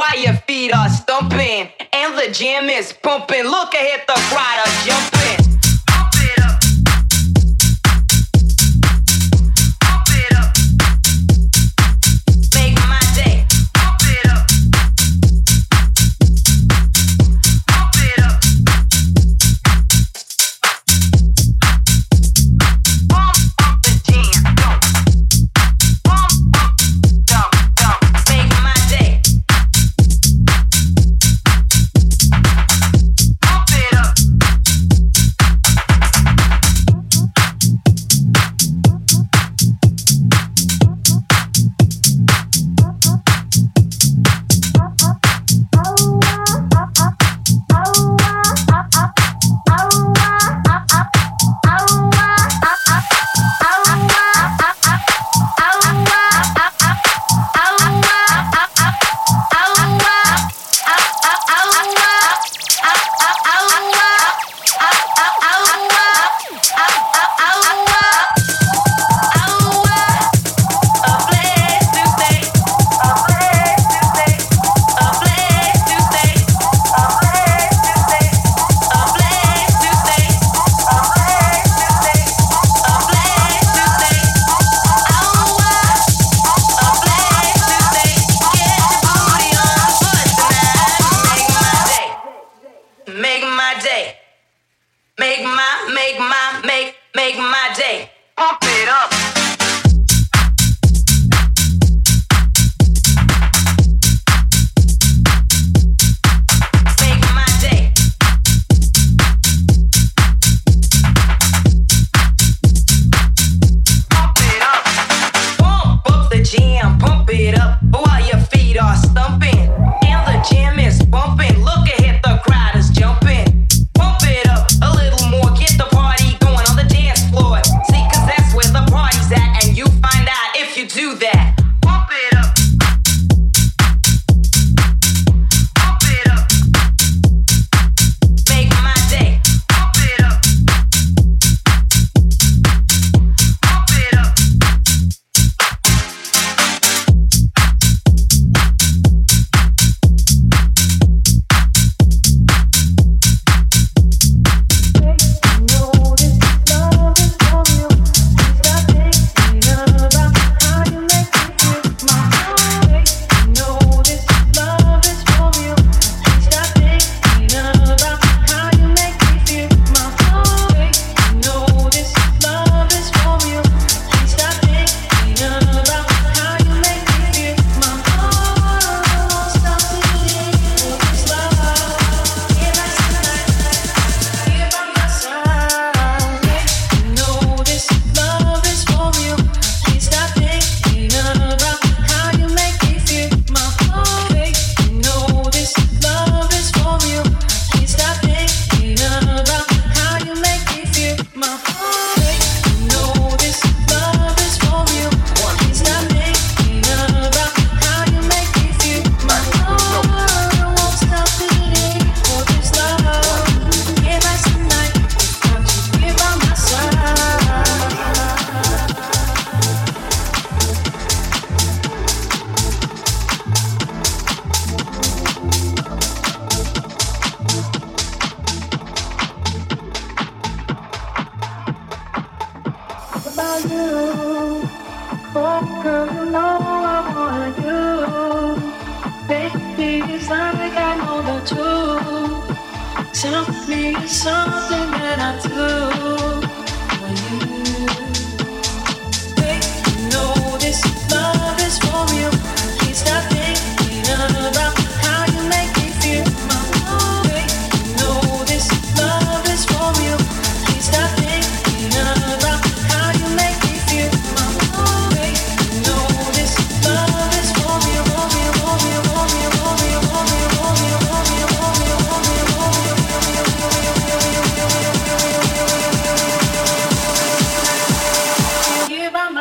while your feet are stumping. And the jam is pumping. Look ahead, the crowd are jumping.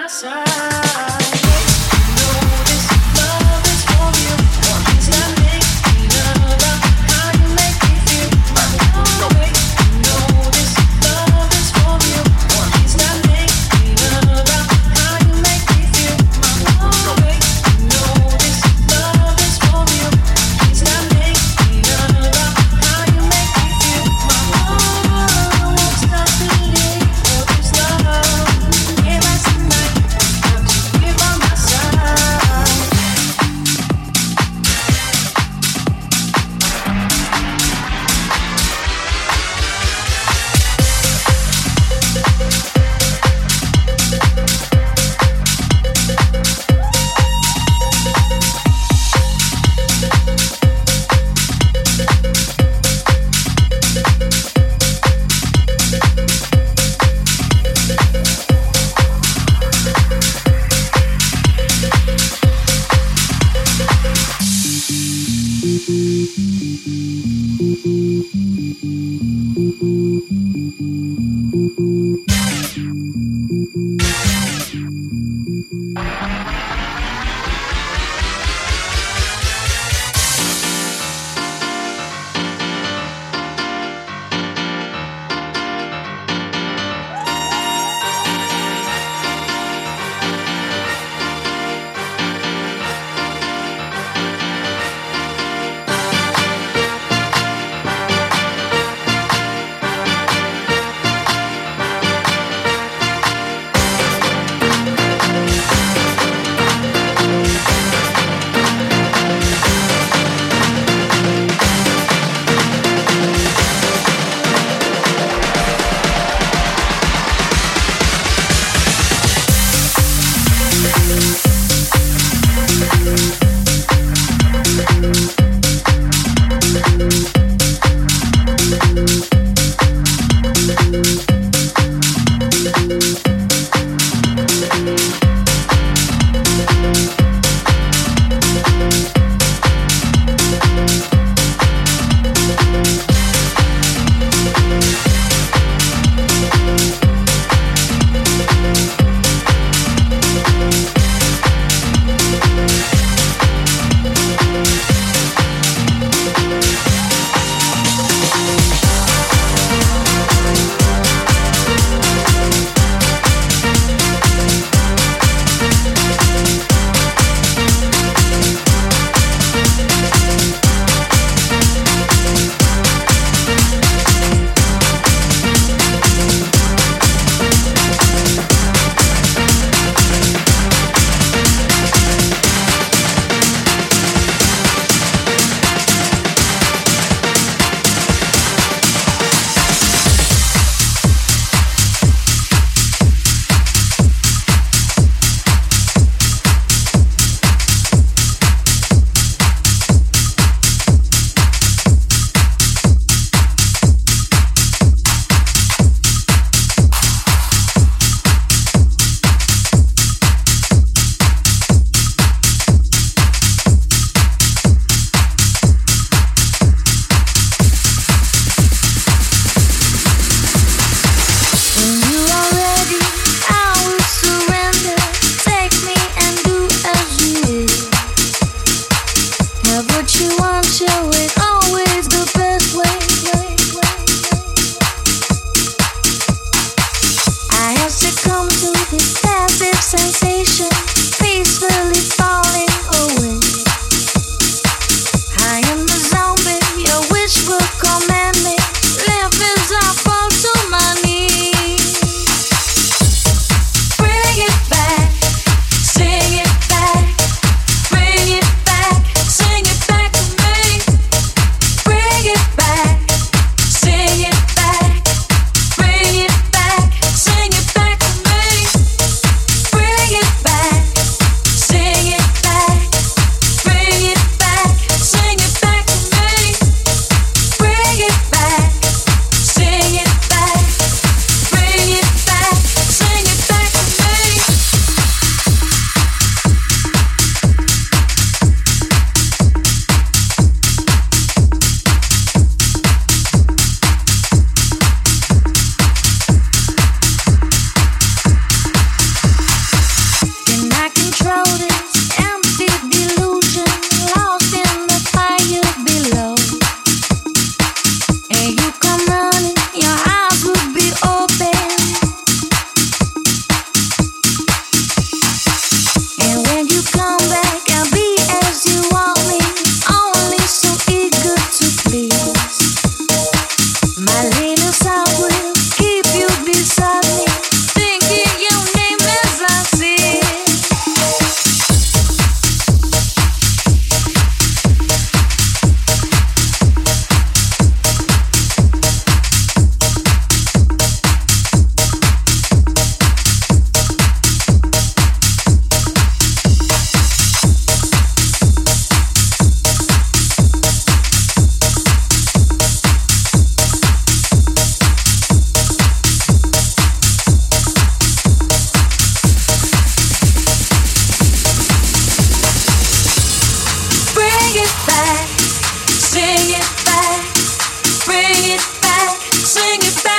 side. swing it back.